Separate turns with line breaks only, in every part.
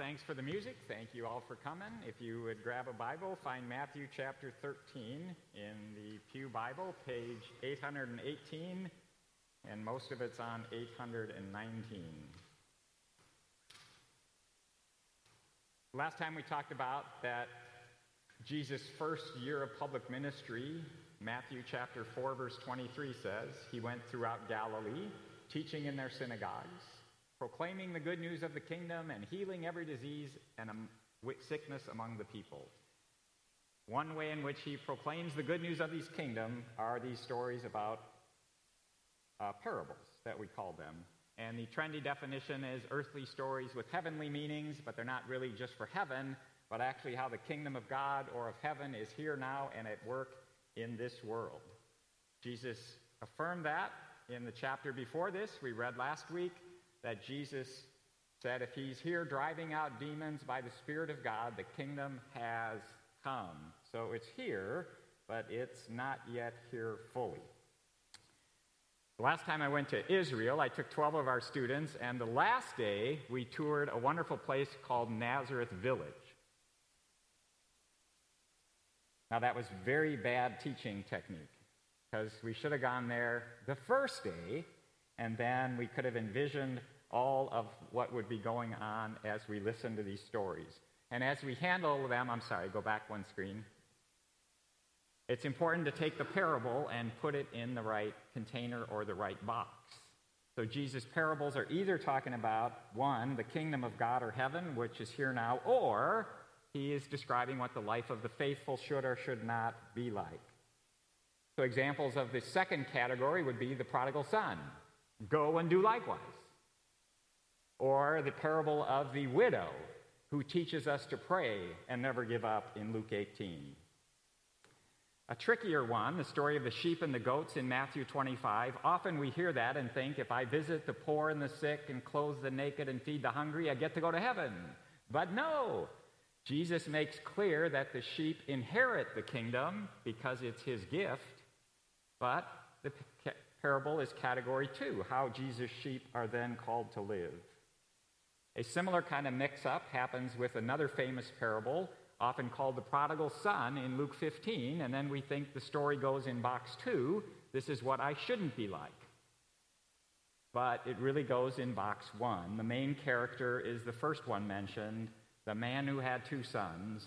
Thanks for the music. Thank you all for coming. If you would grab a Bible, find Matthew chapter 13 in the Pew Bible, page 818, and most of it's on 819. Last time we talked about that Jesus' first year of public ministry, Matthew chapter 4, verse 23 says, He went throughout Galilee, teaching in their synagogues proclaiming the good news of the kingdom and healing every disease and sickness among the people. One way in which he proclaims the good news of his kingdom are these stories about uh, parables that we call them. And the trendy definition is earthly stories with heavenly meanings, but they're not really just for heaven, but actually how the kingdom of God or of heaven is here now and at work in this world. Jesus affirmed that in the chapter before this, we read last week that Jesus said if he's here driving out demons by the Spirit of God, the kingdom has come. So it's here, but it's not yet here fully. The last time I went to Israel, I took 12 of our students, and the last day we toured a wonderful place called Nazareth Village. Now, that was very bad teaching technique because we should have gone there the first day and then we could have envisioned all of what would be going on as we listen to these stories. And as we handle them, I'm sorry, go back one screen. It's important to take the parable and put it in the right container or the right box. So Jesus' parables are either talking about, one, the kingdom of God or heaven, which is here now, or he is describing what the life of the faithful should or should not be like. So examples of the second category would be the prodigal son. Go and do likewise. Or the parable of the widow who teaches us to pray and never give up in Luke 18. A trickier one, the story of the sheep and the goats in Matthew 25. Often we hear that and think if I visit the poor and the sick and clothe the naked and feed the hungry, I get to go to heaven. But no, Jesus makes clear that the sheep inherit the kingdom because it's his gift, but the parable is category two how Jesus' sheep are then called to live. A similar kind of mix up happens with another famous parable, often called the prodigal son in Luke 15, and then we think the story goes in box two this is what I shouldn't be like. But it really goes in box one. The main character is the first one mentioned, the man who had two sons,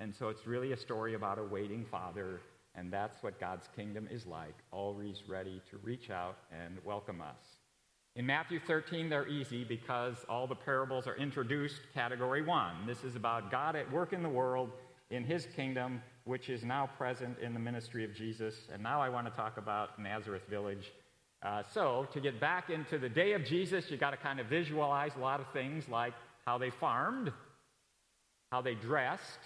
and so it's really a story about a waiting father and that's what God's kingdom is like, always ready to reach out and welcome us. In Matthew 13, they're easy because all the parables are introduced category one. This is about God at work in the world in his kingdom, which is now present in the ministry of Jesus. And now I want to talk about Nazareth Village. Uh, so, to get back into the day of Jesus, you got to kind of visualize a lot of things like how they farmed, how they dressed,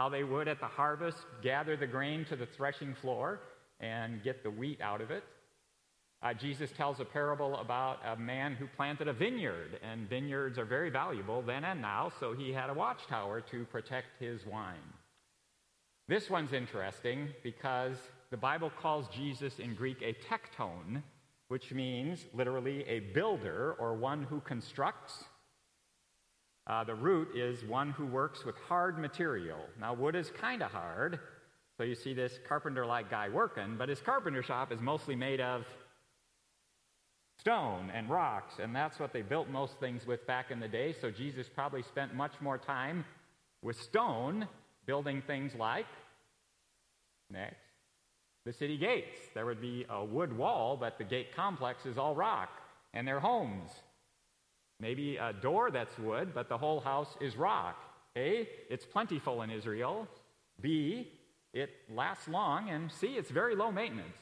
how they would at the harvest gather the grain to the threshing floor and get the wheat out of it. Uh, Jesus tells a parable about a man who planted a vineyard, and vineyards are very valuable then and now, so he had a watchtower to protect his wine. This one's interesting because the Bible calls Jesus in Greek a tekton, which means literally a builder or one who constructs. Uh, the root is one who works with hard material. Now, wood is kind of hard, so you see this carpenter like guy working, but his carpenter shop is mostly made of stone and rocks, and that's what they built most things with back in the day. So Jesus probably spent much more time with stone building things like, next, the city gates. There would be a wood wall, but the gate complex is all rock, and their homes Maybe a door that's wood, but the whole house is rock. A, it's plentiful in Israel. B, it lasts long. And C, it's very low maintenance.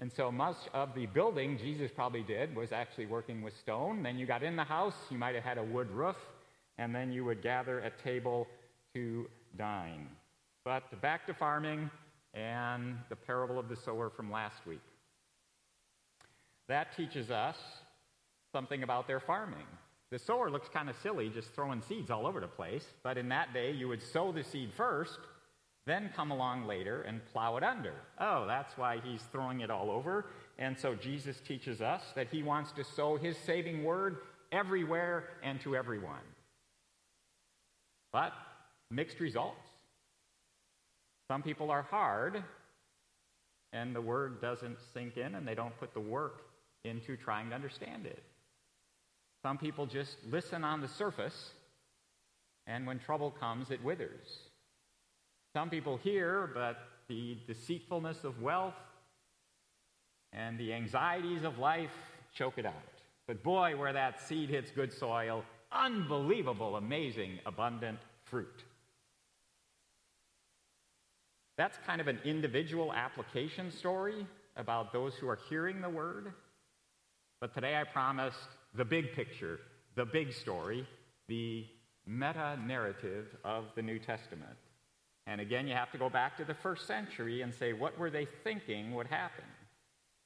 And so much of the building Jesus probably did was actually working with stone. Then you got in the house, you might have had a wood roof, and then you would gather at table to dine. But back to farming and the parable of the sower from last week. That teaches us something about their farming. The sower looks kind of silly just throwing seeds all over the place, but in that day you would sow the seed first, then come along later and plow it under. Oh, that's why he's throwing it all over. And so Jesus teaches us that he wants to sow his saving word everywhere and to everyone. but mixed results. Some people are hard, and the word doesn't sink in, and they don't put the work into trying to understand it. Some people just listen on the surface, and when trouble comes, it withers. Some people hear, but the deceitfulness of wealth and the anxieties of life choke it out. But boy, where that seed hits good soil, unbelievable, amazing, abundant fruit. That's kind of an individual application story about those who are hearing the word. But today I promised the big picture, the big story, the meta narrative of the New Testament. And again, you have to go back to the first century and say, what were they thinking would happen?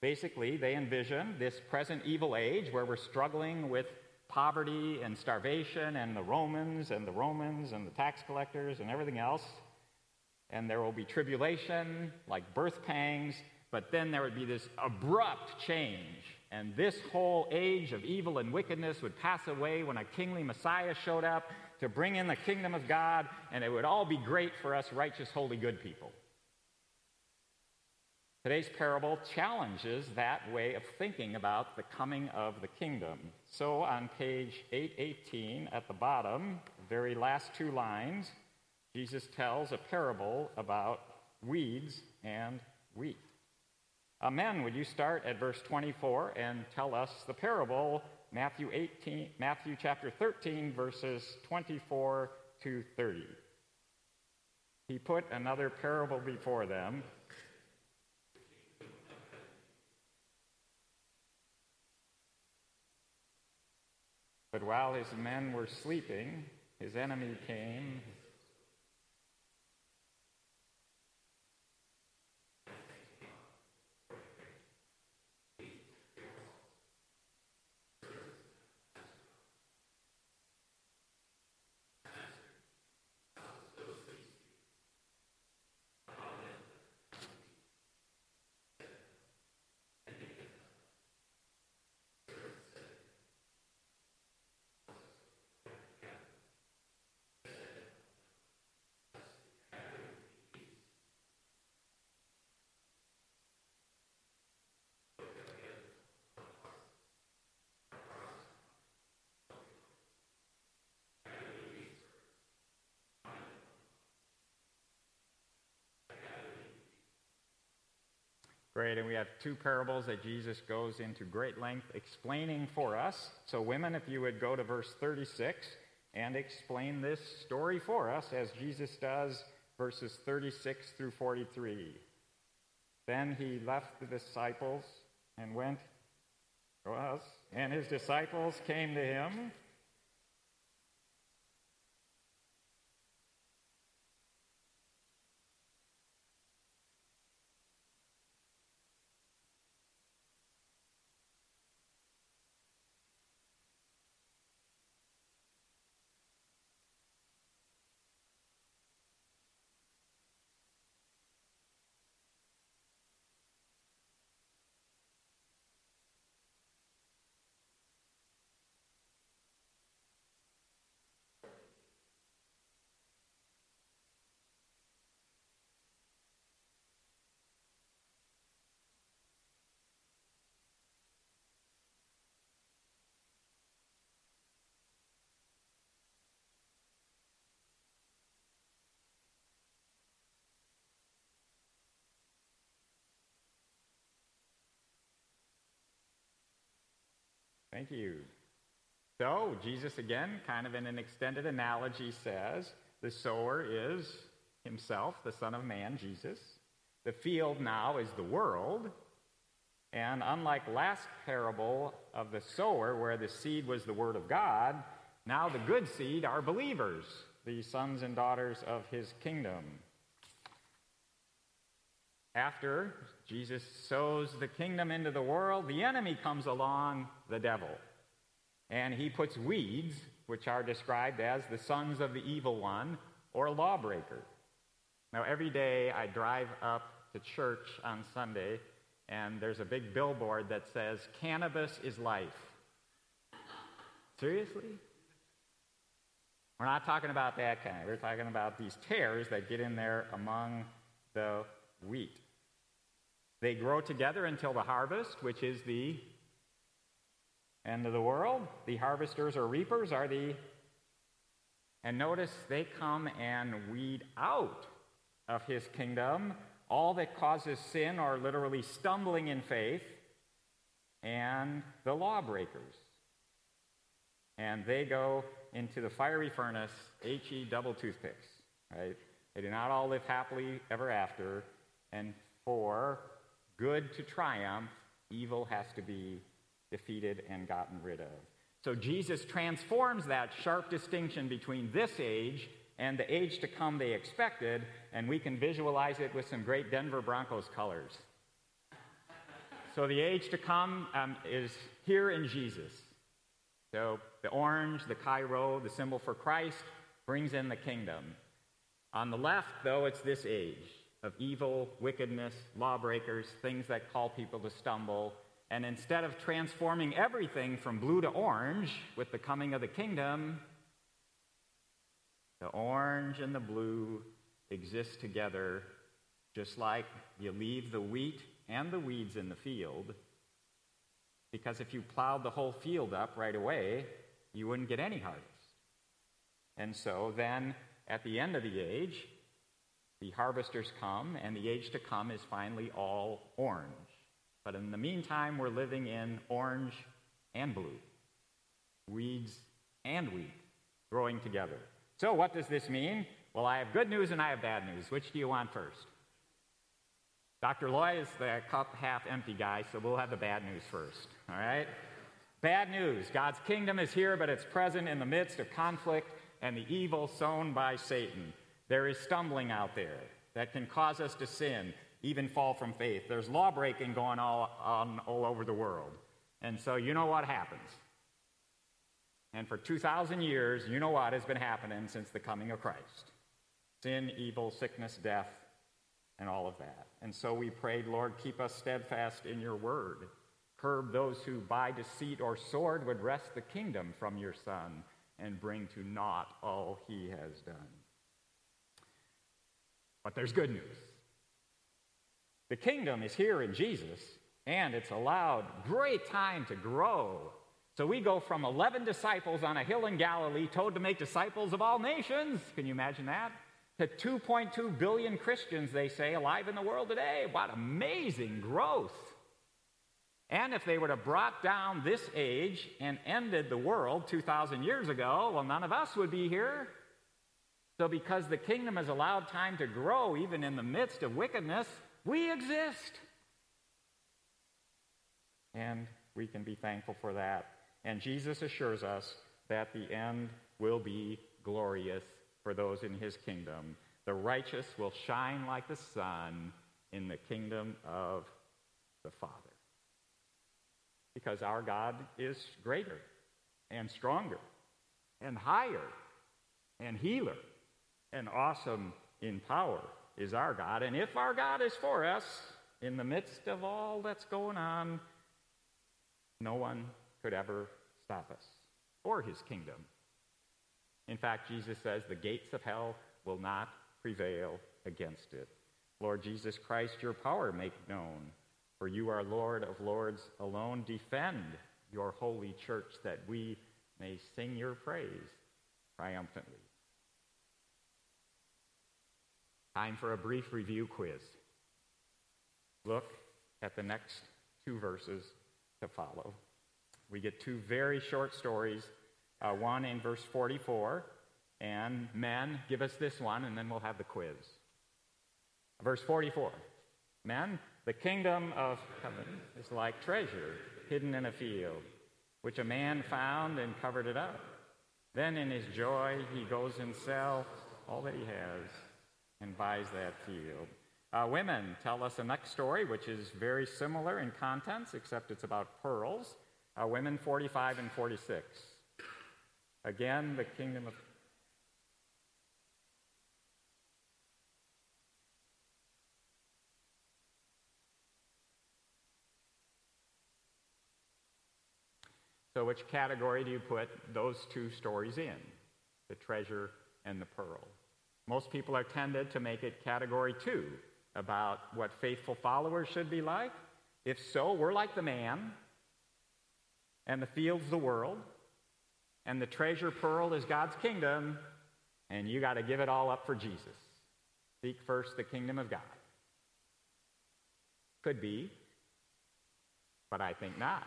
Basically, they envisioned this present evil age where we're struggling with poverty and starvation and the Romans and the Romans and the tax collectors and everything else and there will be tribulation, like birth pangs, but then there would be this abrupt change. And this whole age of evil and wickedness would pass away when a kingly Messiah showed up to bring in the kingdom of God, and it would all be great for us righteous, holy, good people. Today's parable challenges that way of thinking about the coming of the kingdom. So on page 818 at the bottom, very last two lines, Jesus tells a parable about weeds and wheat. Amen. Would you start at verse 24 and tell us the parable, Matthew 18, Matthew chapter 13, verses 24 to 30. He put another parable before them. But while his men were sleeping, his enemy came Great, and we have two parables that Jesus goes into great length explaining for us. So, women, if you would go to verse 36 and explain this story for us as Jesus does, verses 36 through 43. Then he left the disciples and went to us, and his disciples came to him Thank you. So, Jesus again, kind of in an extended analogy, says the sower is himself, the Son of Man, Jesus. The field now is the world. And unlike last parable of the sower, where the seed was the Word of God, now the good seed are believers, the sons and daughters of his kingdom. After Jesus sows the kingdom into the world, the enemy comes along, the devil. And he puts weeds, which are described as the sons of the evil one or lawbreaker. Now, every day I drive up to church on Sunday, and there's a big billboard that says, Cannabis is life. Seriously? We're not talking about that kind. We're talking about these tares that get in there among the wheat. They grow together until the harvest, which is the end of the world. The harvesters or reapers are the. And notice they come and weed out of his kingdom all that causes sin or literally stumbling in faith and the lawbreakers. And they go into the fiery furnace, HE double toothpicks, right? They do not all live happily ever after. And for good to triumph, evil has to be defeated and gotten rid of. So Jesus transforms that sharp distinction between this age and the age to come they expected, and we can visualize it with some great Denver Broncos colors. So the age to come um, is here in Jesus. So the orange, the Chi Rho, the symbol for Christ, brings in the kingdom. On the left, though, it's this age of evil, wickedness, lawbreakers, things that call people to stumble. And instead of transforming everything from blue to orange with the coming of the kingdom, the orange and the blue exist together just like you leave the wheat and the weeds in the field. Because if you plowed the whole field up right away, you wouldn't get any harvest. And so then, at the end of the age, the harvesters come, and the age to come is finally all orange. But in the meantime, we're living in orange and blue, weeds and wheat growing together. So, what does this mean? Well, I have good news and I have bad news. Which do you want first? Dr. Loy is the cup half empty guy, so we'll have the bad news first, all right? Bad news God's kingdom is here, but it's present in the midst of conflict and the evil sown by Satan. There is stumbling out there that can cause us to sin, even fall from faith. There's law breaking going all, on, all over the world. And so you know what happens. And for 2,000 years, you know what has been happening since the coming of Christ sin, evil, sickness, death, and all of that. And so we prayed, Lord, keep us steadfast in your word. Curb those who by deceit or sword would wrest the kingdom from your Son and bring to naught all he has done. But there's good news. The kingdom is here in Jesus, and it's allowed great time to grow. So we go from 11 disciples on a hill in Galilee, told to make disciples of all nations. Can you imagine that? to 2.2 billion Christians, they say, alive in the world today. What amazing growth! And if they would have brought down this age and ended the world 2,000 years ago, well, none of us would be here. So, because the kingdom has allowed time to grow even in the midst of wickedness, we exist. And we can be thankful for that. And Jesus assures us that the end will be glorious for those in his kingdom. The righteous will shine like the sun in the kingdom of the Father. Because our God is greater and stronger and higher and healer and awesome in power is our God. And if our God is for us in the midst of all that's going on, no one could ever stop us or his kingdom. In fact, Jesus says the gates of hell will not prevail against it. Lord Jesus Christ, your power make known, for you are Lord of lords alone. Defend your holy church that we may sing your praise triumphantly. Time for a brief review quiz. Look at the next two verses to follow. We get two very short stories uh, one in verse 44. And men, give us this one, and then we'll have the quiz. Verse 44 Men, the kingdom of heaven is like treasure hidden in a field, which a man found and covered it up. Then in his joy, he goes and sells all that he has and buys that field. Uh, women tell us the next story, which is very similar in contents, except it's about pearls. Uh, women 45 and 46. Again, the kingdom of So, which category do you put those two stories in? the treasure and the pearl. Most people are tended to make it category two about what faithful followers should be like. If so, we're like the man, and the field's the world, and the treasure pearl is God's kingdom, and you got to give it all up for Jesus. Seek first the kingdom of God. Could be, but I think not.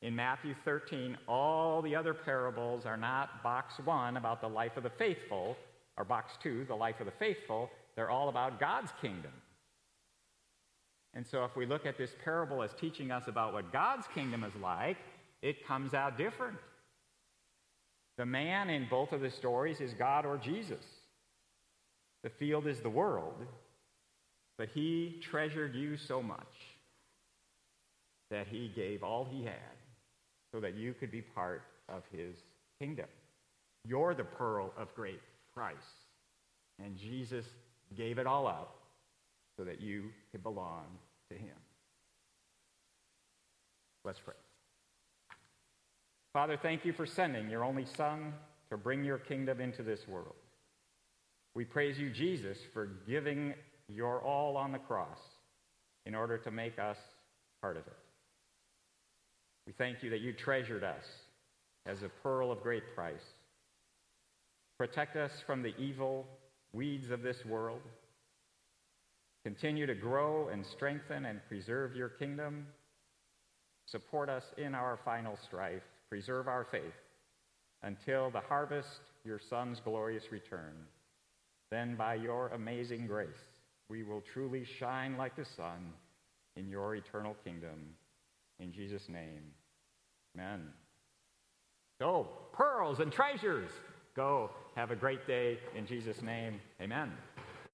In Matthew 13, all the other parables are not box one about the life of the faithful, or box two, the life of the faithful. They're all about God's kingdom. And so, if we look at this parable as teaching us about what God's kingdom is like, it comes out different. The man in both of the stories is God or Jesus. The field is the world, but he treasured you so much that he gave all he had so that you could be part of his kingdom. You're the pearl of great price. And Jesus gave it all up so that you could belong to him. Let's pray. Father, thank you for sending your only Son to bring your kingdom into this world. We praise you, Jesus, for giving your all on the cross in order to make us part of it. We thank you that you treasured us as a pearl of great price. Protect us from the evil weeds of this world. Continue to grow and strengthen and preserve your kingdom. Support us in our final strife. Preserve our faith until the harvest, your Son's glorious return. Then, by your amazing grace, we will truly shine like the sun in your eternal kingdom. In Jesus' name, amen. Go, pearls and treasures. Go, have a great day. In Jesus' name, amen.